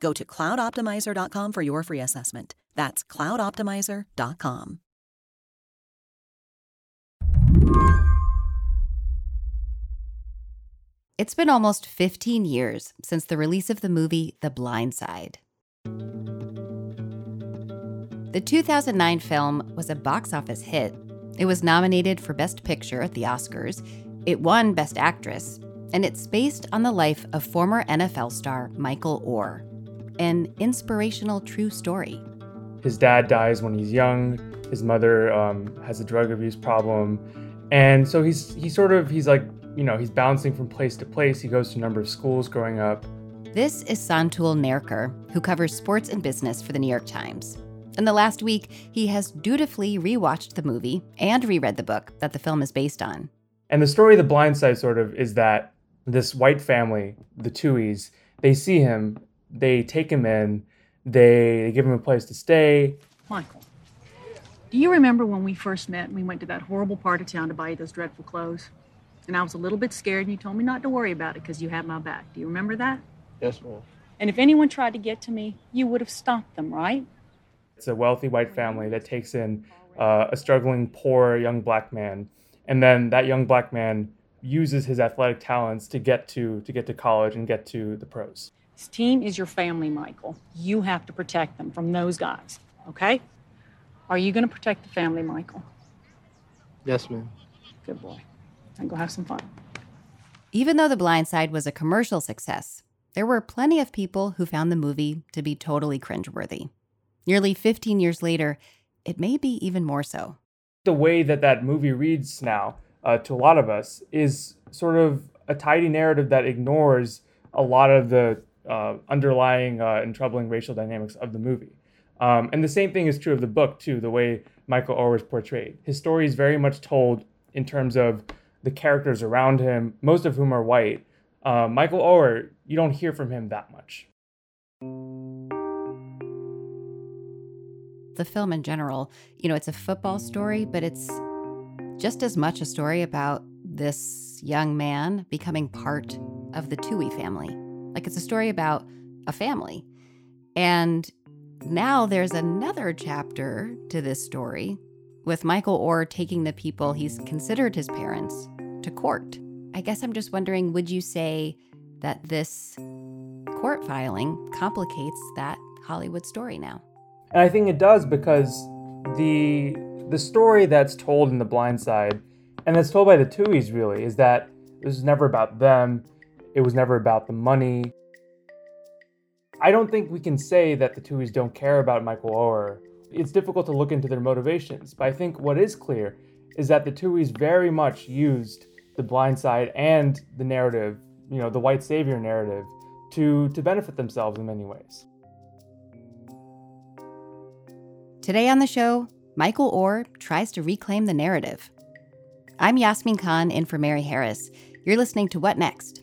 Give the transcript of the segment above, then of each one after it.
Go to cloudoptimizer.com for your free assessment. That's cloudoptimizer.com. It's been almost 15 years since the release of the movie The Blind Side. The 2009 film was a box office hit. It was nominated for Best Picture at the Oscars. It won Best Actress, and it's based on the life of former NFL star Michael Oher, an inspirational true story. His dad dies when he's young. His mother um, has a drug abuse problem, and so he's he sort of he's like you know he's bouncing from place to place. He goes to a number of schools growing up. This is Santul Nerkar, who covers sports and business for the New York Times. In the last week, he has dutifully rewatched the movie and reread the book that the film is based on. And the story of The Blind Side sort of is that this white family, the Tuohys, they see him, they take him in, they, they give him a place to stay. Michael, do you remember when we first met and we went to that horrible part of town to buy you those dreadful clothes? And I was a little bit scared and you told me not to worry about it because you had my back. Do you remember that? Yes, ma'am. And if anyone tried to get to me, you would have stopped them, right? It's a wealthy white family that takes in uh, a struggling poor young black man, and then that young black man uses his athletic talents to get to to get to college and get to the pros. This team is your family, Michael. You have to protect them from those guys, okay? Are you going to protect the family, Michael? Yes, ma'am. Good boy. And go have some fun. Even though The Blind Side was a commercial success, there were plenty of people who found the movie to be totally cringeworthy. Nearly 15 years later, it may be even more so. The way that that movie reads now uh, to a lot of us is sort of a tidy narrative that ignores a lot of the uh, underlying uh, and troubling racial dynamics of the movie. Um, and the same thing is true of the book, too, the way Michael Oher is portrayed. His story is very much told in terms of the characters around him, most of whom are white. Uh, Michael Oher, you don't hear from him that much. The film in general, you know, it's a football story, but it's just as much a story about this young man becoming part of the Tuohy family. Like it's a story about a family. And now there's another chapter to this story with Michael Oher taking the people he's considered his parents to court. I guess I'm just wondering would you say that this court filing complicates that Hollywood story now? And I think it does because the the story that's told in The Blind Side, and that's told by the Tuohys really, is that this is never about them. It was never about the money. I don't think we can say that the Tuohys don't care about Michael Oher. It's difficult to look into their motivations, but I think what is clear is that the Tuohys very much used the blind side and the narrative, you know, the white savior narrative, to, to benefit themselves in many ways. Today on the show, Michael Oher tries to reclaim the narrative. I'm Yasmin Khan in for Mary Harris. You're listening to What Next?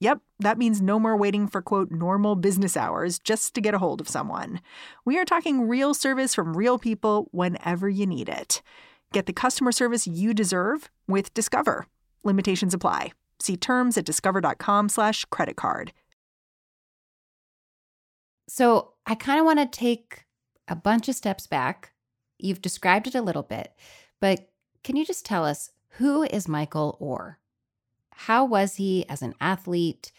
Yep, that means no more waiting for quote normal business hours just to get a hold of someone. We are talking real service from real people whenever you need it. Get the customer service you deserve with Discover. Limitations apply. See terms at discover.com/slash credit card. So I kind of want to take a bunch of steps back. You've described it a little bit, but can you just tell us who is Michael Oher? How was he as an athlete?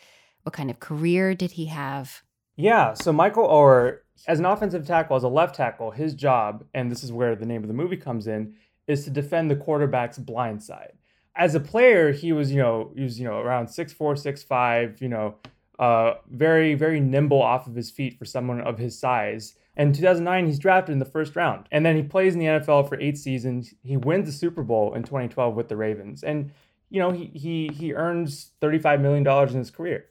What kind of career did he have? Yeah, so Michael Oher, as an offensive tackle, as a left tackle, his job, and this is where the name of the movie comes in, is to defend the quarterback's blind side. As a player, he was, you know, he was, you know, around six four, six five, you know, uh, very, very nimble off of his feet for someone of his size. And in 2009, he's drafted in the first round. And then he plays in the NFL for eight seasons. He wins the Super Bowl in 2012 with the Ravens. And, you know, he, he, he earns $35 million in his career.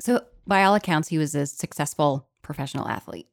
So, by all accounts, he was a successful professional athlete.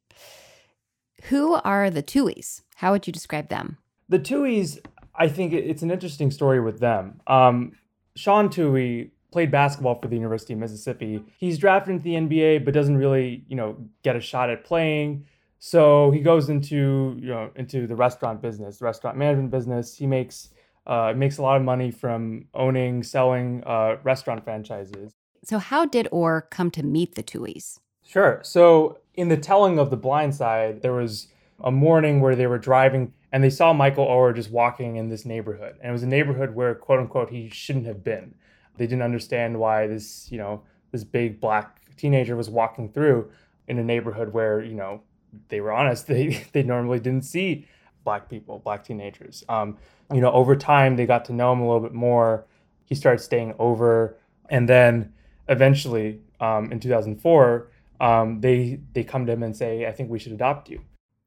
Who are the Tuohys? How would you describe them? The Tuohys, I think it's an interesting story with them. Um, Sean Tuohy played basketball for the University of Mississippi. He's drafted into the NBA, but doesn't really, you know, get a shot at playing. So he goes into, you know, into the restaurant business, the restaurant management business. He makes uh, makes a lot of money from owning, selling uh, restaurant franchises. So how did Oher come to meet the Tuohys? Sure. So in the telling of The Blind Side, there was a morning where they were driving and they saw Michael Oher just walking in this neighborhood. And it was a neighborhood where, quote unquote, he shouldn't have been. They didn't understand why this, you know, this big black teenager was walking through in a neighborhood where, you know, they were honest, they, they normally didn't see black people, black teenagers. Um, you know, over time, they got to know him a little bit more. He started staying over. And then eventually, um, in 2004, um, they, they come to him and say, I think we should adopt you.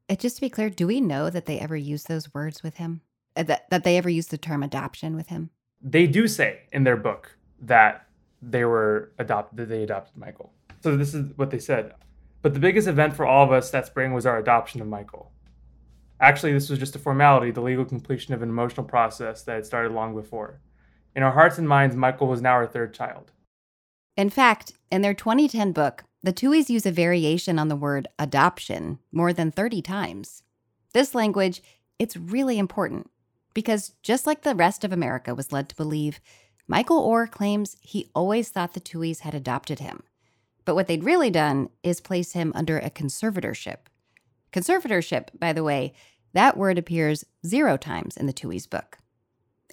And just to be clear, do we know that they ever used those words with him? Uh, that, that they ever used the term adoption with him? They do say in their book that they were adopted, that they adopted Michael. So this is what they said. But the biggest event for all of us that spring was our adoption of Michael. Actually, this was just a formality, the legal completion of an emotional process that had started long before. In our hearts and minds, Michael was now our third child. In fact, in their 2010 book, the Tuohys use a variation on the word adoption more than 30 times. This language, it's really important because just like the rest of America was led to believe, Michael Oher claims he always thought the Tuohys had adopted him. But what they'd really done is place him under a conservatorship. Conservatorship, by the way, that word appears zero times in the Tuohy's book.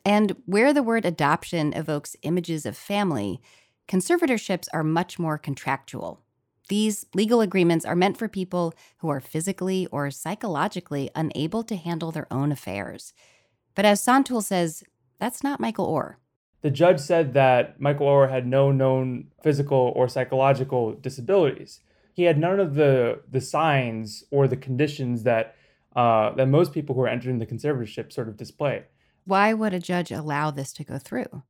And where the word adoption evokes images of family, conservatorships are much more contractual. These legal agreements are meant for people who are physically or psychologically unable to handle their own affairs. But as Santul says, that's not Michael Oher. The judge said that Michael Oher had no known physical or psychological disabilities. He had none of the the signs or the conditions that uh, that most people who are entering the conservatorship sort of display. Why would a judge allow this to go through?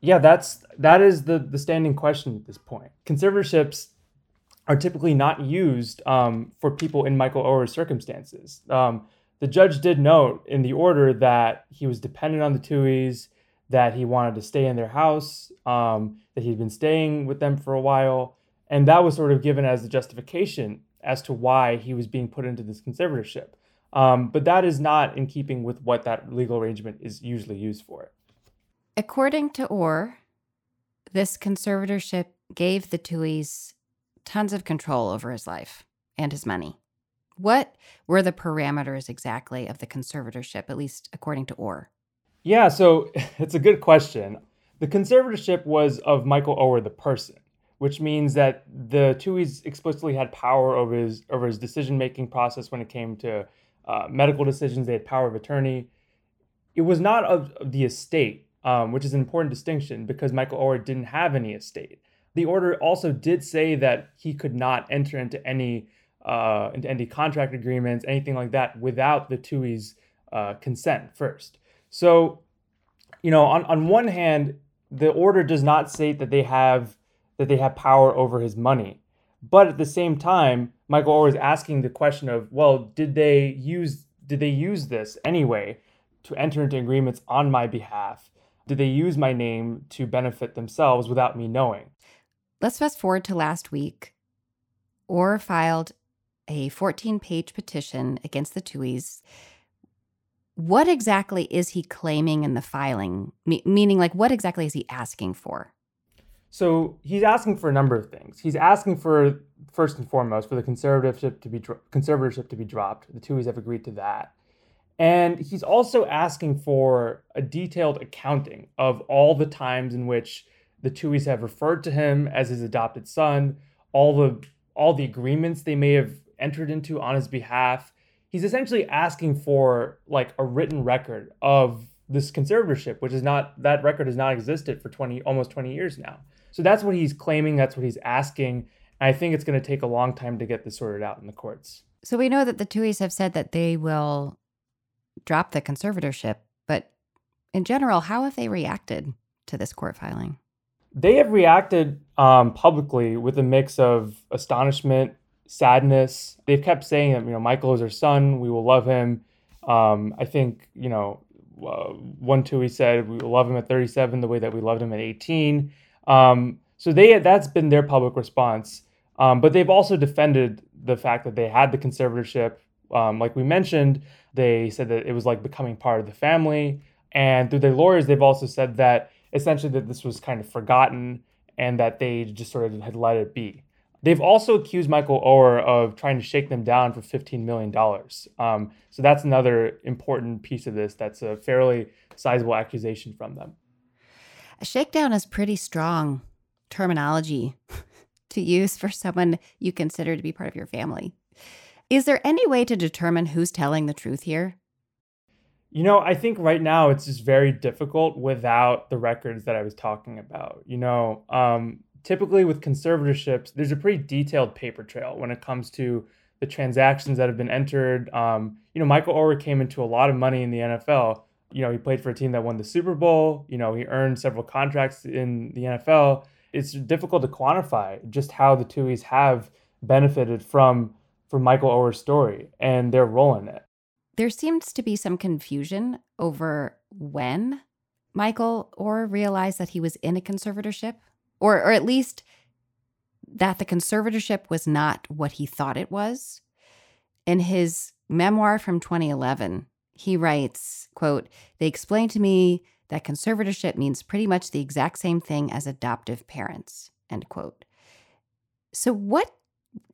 Yeah, that's that is the the standing question at this point. Conservatorships are typically not used um, for people in Michael Oher's circumstances. Um, the judge did note in the order that he was dependent on the Tuohys that he wanted to stay in their house, um, that he'd been staying with them for a while. And that was sort of given as the justification as to why he was being put into this conservatorship. Um, but that is not in keeping with what that legal arrangement is usually used for. According to Oher, this conservatorship gave the Tuohys tons of control over his life and his money. What were the parameters exactly of the conservatorship, at least according to Oher? Yeah, so it's a good question. The conservatorship was of Michael Oher, the person, which means that the Tuohys explicitly had power over his over his decision making process when it came to uh, medical decisions. They had power of attorney. It was not of, the estate, um, which is an important distinction because Michael Oher didn't have any estate. The order also did say that he could not enter into any uh, into any contract agreements, anything like that, without the Tuohys' uh, consent first. So, you know, on, on one hand, the order does not state that they have that they have power over his money. But at the same time, Michael Oher is asking the question of, well, did they use did they use this anyway to enter into agreements on my behalf? Did they use my name to benefit themselves without me knowing? Let's fast forward to last week. Oher filed a 14 page petition against the Tuohys what exactly is he claiming in the filing? Me- meaning, like, what exactly is he asking for? So he's asking for a number of things. He's asking for first and foremost for the conservatorship to be conservatorship to be dropped. The Tuohys have agreed to that. And he's also asking for a detailed accounting of all the times in which the Tuohys have referred to him as his adopted son, all the all the agreements they may have entered into on his behalf. He's essentially asking for like a written record of this conservatorship, which is not that record has not existed for 20 almost 20 years now. So that's what he's claiming, that's what he's asking. And I think it's going to take a long time to get this sorted out in the courts. So we know that the Tuohys have said that they will drop the conservatorship, but in general, how have they reacted to this court filing? They have reacted um, publicly with a mix of astonishment, sadness. They've kept saying that you know Michael is our son, we will love him. Um, I think you know uh, one Tuohy said we will love him at 37 the way that we loved him at 18. Um, so they that's been their public response. Um, but they've also defended the fact that they had the conservatorship. Um, like we mentioned, they said that it was like becoming part of the family. And through their lawyers, they've also said that essentially that this was kind of forgotten and that they just sort of had let it be. They've also accused Michael Oher of trying to shake them down for $15 million. Um, so that's another important piece of this. That's a fairly sizable accusation from them. A shakedown is pretty strong terminology to use for someone you consider to be part of your family. Is there any way to determine who's telling the truth here? You know, I think right now it's just very difficult without the records that I was talking about. You know, um, typically with conservatorships, there's a pretty detailed paper trail when it comes to the transactions that have been entered. Um, you know, Michael Oher came into a lot of money in the NFL. You know, he played for a team that won the Super Bowl. You know, he earned several contracts in the NFL. It's difficult to quantify just how the Tuohys have benefited from from Michael Oher's story and their role in it. There seems to be some confusion over when Michael Oher realized that he was in a conservatorship, or, or at least that the conservatorship was not what he thought it was. In his memoir from 2011, he writes, quote, They explained to me that conservatorship means pretty much the exact same thing as adoptive parents, end quote. So what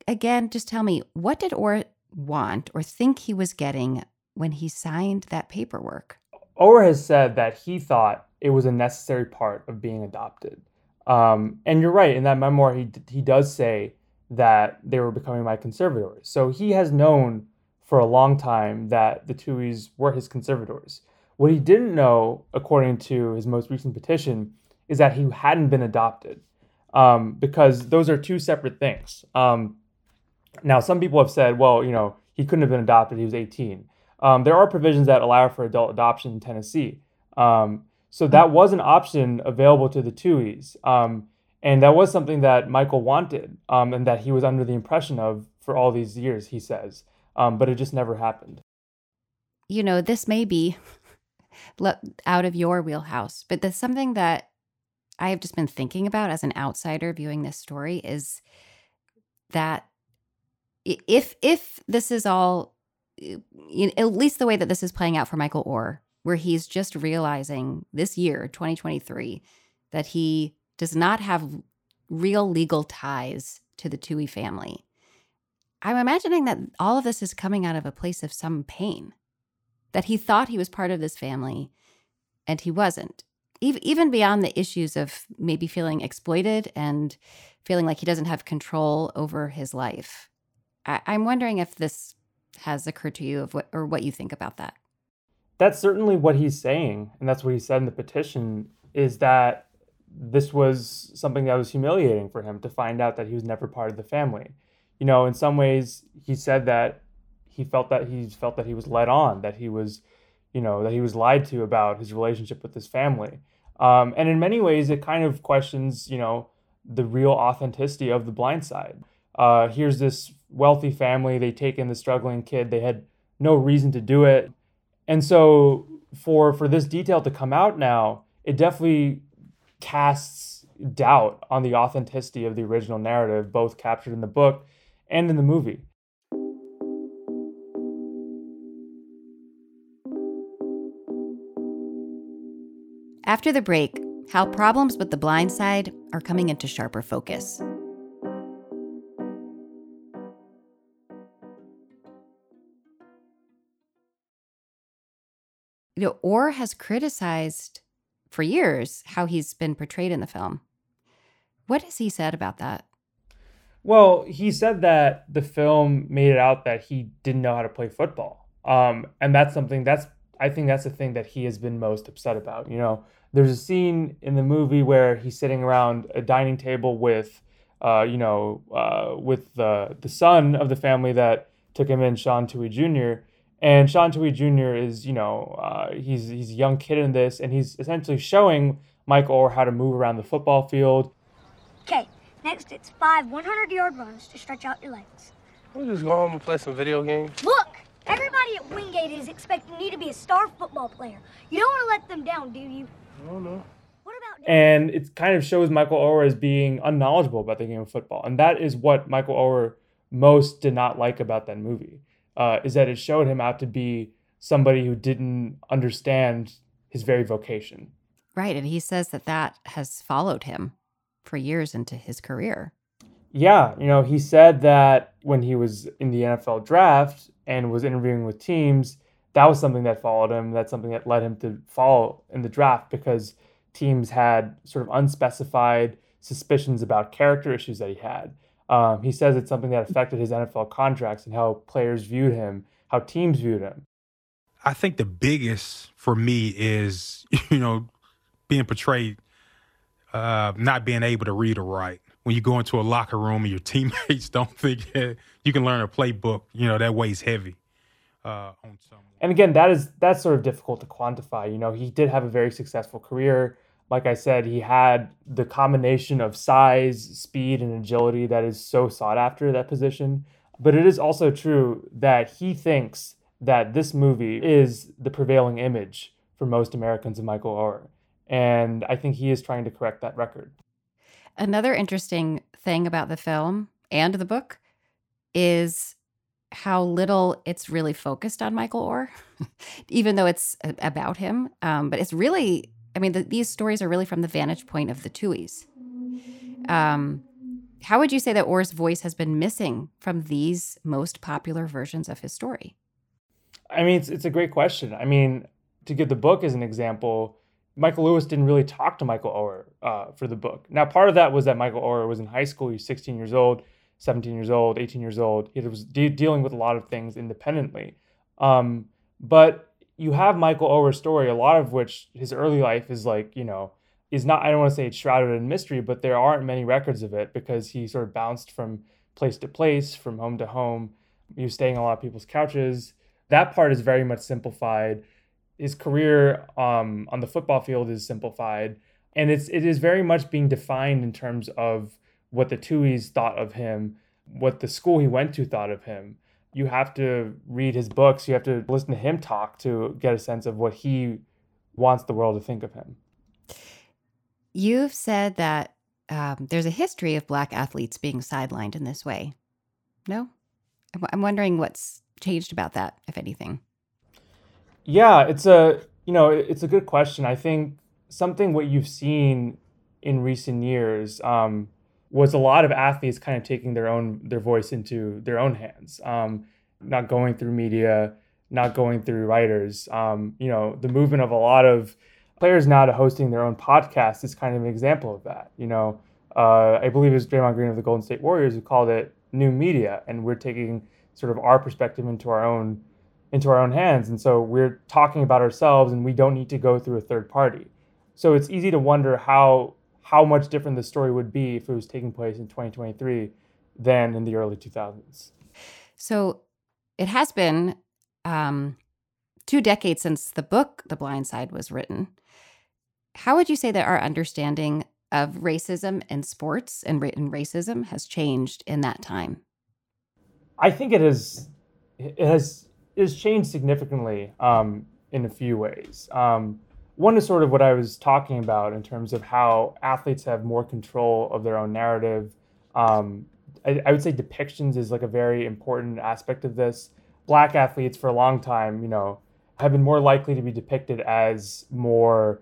again, just tell me, what did Oher want or think he was getting when he signed that paperwork? Oher has said that he thought it was a necessary part of being adopted. Um, and you're right, in that memoir, he, he does say that they were becoming my conservators. So he has known for a long time that the Tuohys were his conservators. What he didn't know, according to his most recent petition, is that he hadn't been adopted, um, because those are two separate things. Um, now, some people have said, well, you know, he couldn't have been adopted; he was 18. Um, there are provisions that allow for adult adoption in Tennessee. Um, so that was an option available to the Tuohys. Um, and that was something that Michael wanted um, and that he was under the impression of for all these years, he says. Um, but it just never happened. You know, this may be out of your wheelhouse, but there's something that I have just been thinking about as an outsider viewing this story is that if if this is all at least the way that this is playing out for Michael Oher, where he's just realizing this year, 2023, that he does not have real legal ties to the Tuohy family. I'm imagining that all of this is coming out of a place of some pain, that he thought he was part of this family and he wasn't. Even beyond the issues of maybe feeling exploited and feeling like he doesn't have control over his life. I'm wondering if this has occurred to you of what or what you think about that. That's certainly what he's saying, and that's what he said in the petition is that this was something that was humiliating for him to find out that he was never part of the family. You know, in some ways he said that he felt that he felt that he was led on, that he was, you know, that he was lied to about his relationship with his family. Um, and in many ways, it kind of questions, you know, the real authenticity of the blind side. Uh, here's this wealthy family. They take in the struggling kid. They had no reason to do it. And so for for this detail to come out now, it definitely casts doubt on the authenticity of the original narrative, both captured in the book and in the movie. After the break, how problems with the blind side are coming into sharper focus. You know, Oher has criticized for years how he's been portrayed in the film. What has he said about that? Well, he said that the film made it out that he didn't know how to play football. Um, and that's something that's I think that's the thing that he has been most upset about. You know, there's a scene in the movie where he's sitting around a dining table with, uh, you know, uh, with the the son of the family that took him in, Sean Tuohy Jr. And Sean Tuohy Jr. is, you know, uh, he's he's a young kid in this, and he's essentially showing Michael Oher how to move around the football field. Okay, next it's five 100-yard runs to stretch out your legs. We'll just go home and play some video games. Look, everybody at Wingate is expecting you to be a star football player. You don't want to let them down, do you? I don't know. What about and it kind of shows Michael Oher as being unknowledgeable about the game of football, and that is what Michael Oher most did not like about that movie, uh, is that it showed him out to be somebody who didn't understand his very vocation. Right, and he says that that has followed him for years into his career. Yeah, you know, he said that when he was in the NFL draft and was interviewing with teams, that was something that followed him. That's something that led him to fall in the draft because teams had sort of unspecified suspicions about character issues that he had. Um, he says it's something that affected his NFL contracts and how players viewed him, how teams viewed him. I think the biggest for me is, you know, being portrayed uh, not being able to read or write. When you go into a locker room and your teammates don't think you can learn a playbook, you know, that weighs heavy uh, on. And again, that is that's sort of difficult to quantify. You know, he did have a very successful career. Like I said, he had the combination of size, speed, and agility that is so sought after that position. But it is also true that he thinks that this movie is the prevailing image for most Americans of Michael Oher. And I think he is trying to correct that record. Another interesting thing about the film and the book is how little it's really focused on Michael Oher, even though it's about him. Um, but it's really, I mean, the, these stories are really from the vantage point of the Tuohys. Um, how would you say that Oher's voice has been missing from these most popular versions of his story? I mean, it's, it's a great question. I mean, to give the book as an example, Michael Lewis didn't really talk to Michael Oher uh, for the book. Now, part of that was that Michael Oher was in high school. He was 16 years old, 17 years old, 18 years old. He was de- dealing with a lot of things independently. Um, but you have Michael Oher's story, a lot of which his early life is like, you know, is not, I don't want to say it's shrouded in mystery, but there aren't many records of it because he sort of bounced from place to place, from home to home. He was staying on a lot of people's couches. That part is very much simplified his career um, on the football field is simplified, and it's it is very much being defined in terms of what the Tuohys thought of him, what the school he went to thought of him. You have to read his books. You have to listen to him talk to get a sense of what he wants the world to think of him. You've said that um, there's a history of black athletes being sidelined in this way. No, I'm wondering what's changed about that, if anything. Yeah, it's a you know it's a good question. I think something what you've seen in recent years um, was a lot of athletes kind of taking their own their voice into their own hands, um, not going through media, not going through writers. Um, you know, the movement of a lot of players now to hosting their own podcast is kind of an example of that. You know, uh, I believe it was Draymond Green of the Golden State Warriors who called it new media, and we're taking sort of our perspective into our own into our own hands. And so we're talking about ourselves and we don't need to go through a third party. So it's easy to wonder how how much different the story would be if it was taking place in 2023 than in the early 2000s. So it has been um, two decades since the book The Blind Side was written. How would you say that our understanding of racism in sports and, written racism has changed in that time? I think it has it has is changed significantly um, in a few ways. Um, one is sort of what I was talking about in terms of how athletes have more control of their own narrative. Um, I, I, would say depictions is like a very important aspect of this. Black athletes for a long time, you know, have been more likely to be depicted as more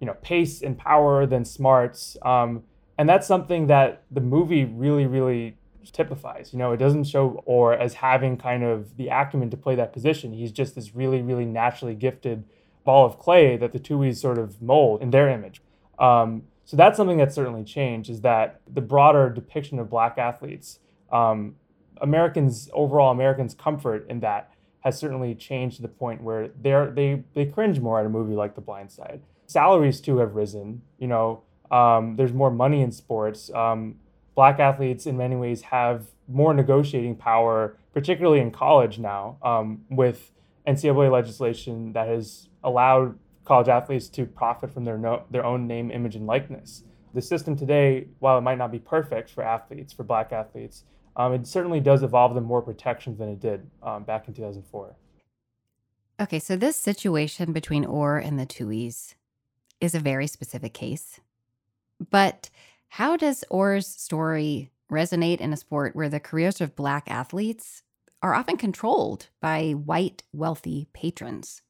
you know, pace and power than smarts. Um, and that's something that the movie really, really typifies. You know, it doesn't show Oher as having kind of the acumen to play that position. He's just this really, really naturally gifted ball of clay that the Tuohys sort of mold in their image. Um, so that's something that's certainly changed is that the broader depiction of black athletes, um, Americans, overall Americans' comfort in that has certainly changed to the point where they're, they, they cringe more at a movie like The Blind Side. Salaries too have risen. You know, um, there's more money in sports. Um, black athletes in many ways have more negotiating power, particularly in college now, um, with NCAA legislation that has allowed college athletes to profit from their no, their own name, image, and likeness. The system today, while it might not be perfect for athletes, for black athletes, um, it certainly does evolve them more protections than it did um, back in 2004. Okay, so this situation between Oher and the Tuohys is a very specific case. But how does Oher's story resonate in a sport where the careers of black athletes are often controlled by white, wealthy patrons?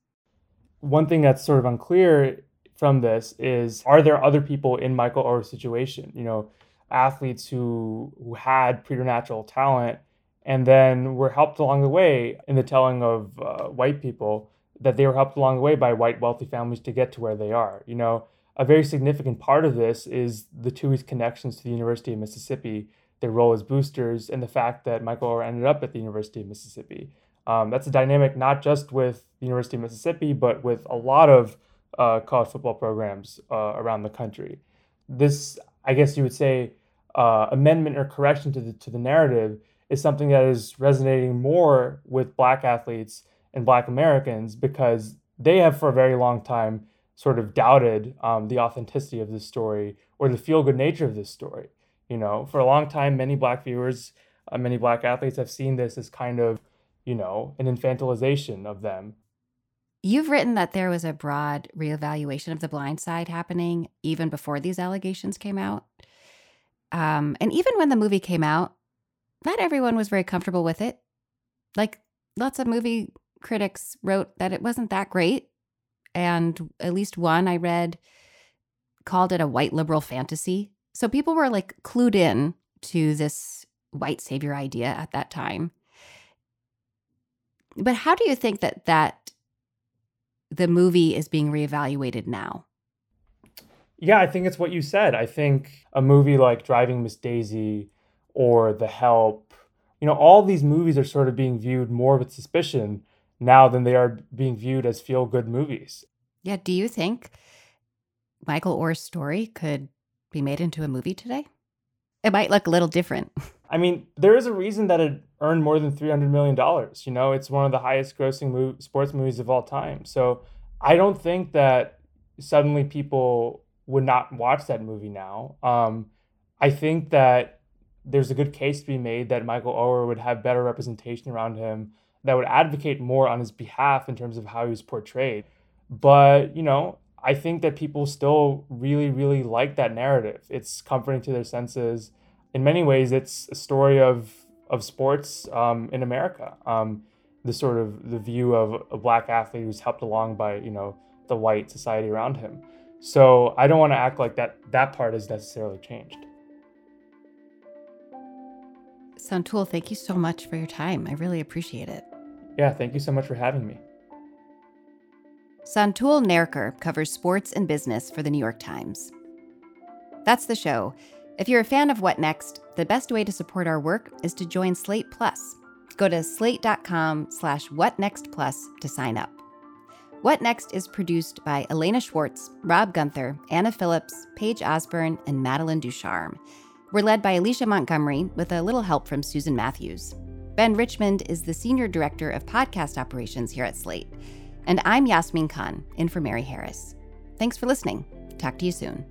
One thing that's sort of unclear from this is are there other people in Michael Oher's situation? You know, athletes who who had preternatural talent and then were helped along the way in the telling of uh, white people that they were helped along the way by white wealthy families to get to where they are. You know, a very significant part of this is the Tuohy's connections to the University of Mississippi, their role as boosters, and the fact that Michael Oher ended up at the University of Mississippi. Um, that's a dynamic not just with the University of Mississippi, but with a lot of uh, college football programs uh, around the country. This, I guess you would say, uh, amendment or correction to the to the narrative is something that is resonating more with Black athletes and Black Americans because they have for a very long time sort of doubted um, the authenticity of this story or the feel good nature of this story. You know, for a long time, many Black viewers, uh, many Black athletes have seen this as kind of, you know, an infantilization of them. You've written that there was a broad reevaluation of the blind side happening even before these allegations came out. Um, and even when the movie came out, not everyone was very comfortable with it. Like lots of movie critics wrote that it wasn't that great. And at least one I read called it a white liberal fantasy. So people were like clued in to this white savior idea at that time. But how do you think that that the movie is being reevaluated now? Yeah, I think it's what you said. I think a movie like Driving Miss Daisy or The Help, you know, all these movies are sort of being viewed more with suspicion now than they are being viewed as feel good movies. Yeah. Do you think Michael Oher's story could be made into a movie today? It might look a little different. I mean, there is a reason that it earned more than $300 million. You know, it's one of the highest grossing sports movies of all time. So I don't think that suddenly people would not watch that movie now. Um, I think that there's a good case to be made that Michael Oher would have better representation around him that would advocate more on his behalf in terms of how he was portrayed. But, you know, I think that people still really, really like that narrative. It's comforting to their senses. In many ways, it's a story of of sports um, in America. Um, the sort of the view of a black athlete who's helped along by you know the white society around him. So I don't want to act like that that part has necessarily changed. Santul, thank you so much for your time. I really appreciate it. Yeah, thank you so much for having me. Santul Nerkar covers sports and business for the New York Times. That's the show. If you're a fan of What Next, the best way to support our work is to join Slate Plus. Go to slate.com slash whatnextplus to sign up. What Next is produced by Elena Schwartz, Rob Gunther, Anna Phillips, Paige Osborne, and Madeline Ducharme. We're led by Alicia Montgomery with a little help from Susan Matthews. Ben Richmond is the Senior Director of Podcast Operations here at Slate. And I'm Yasmin Khan, in for Mary Harris. Thanks for listening. Talk to you soon.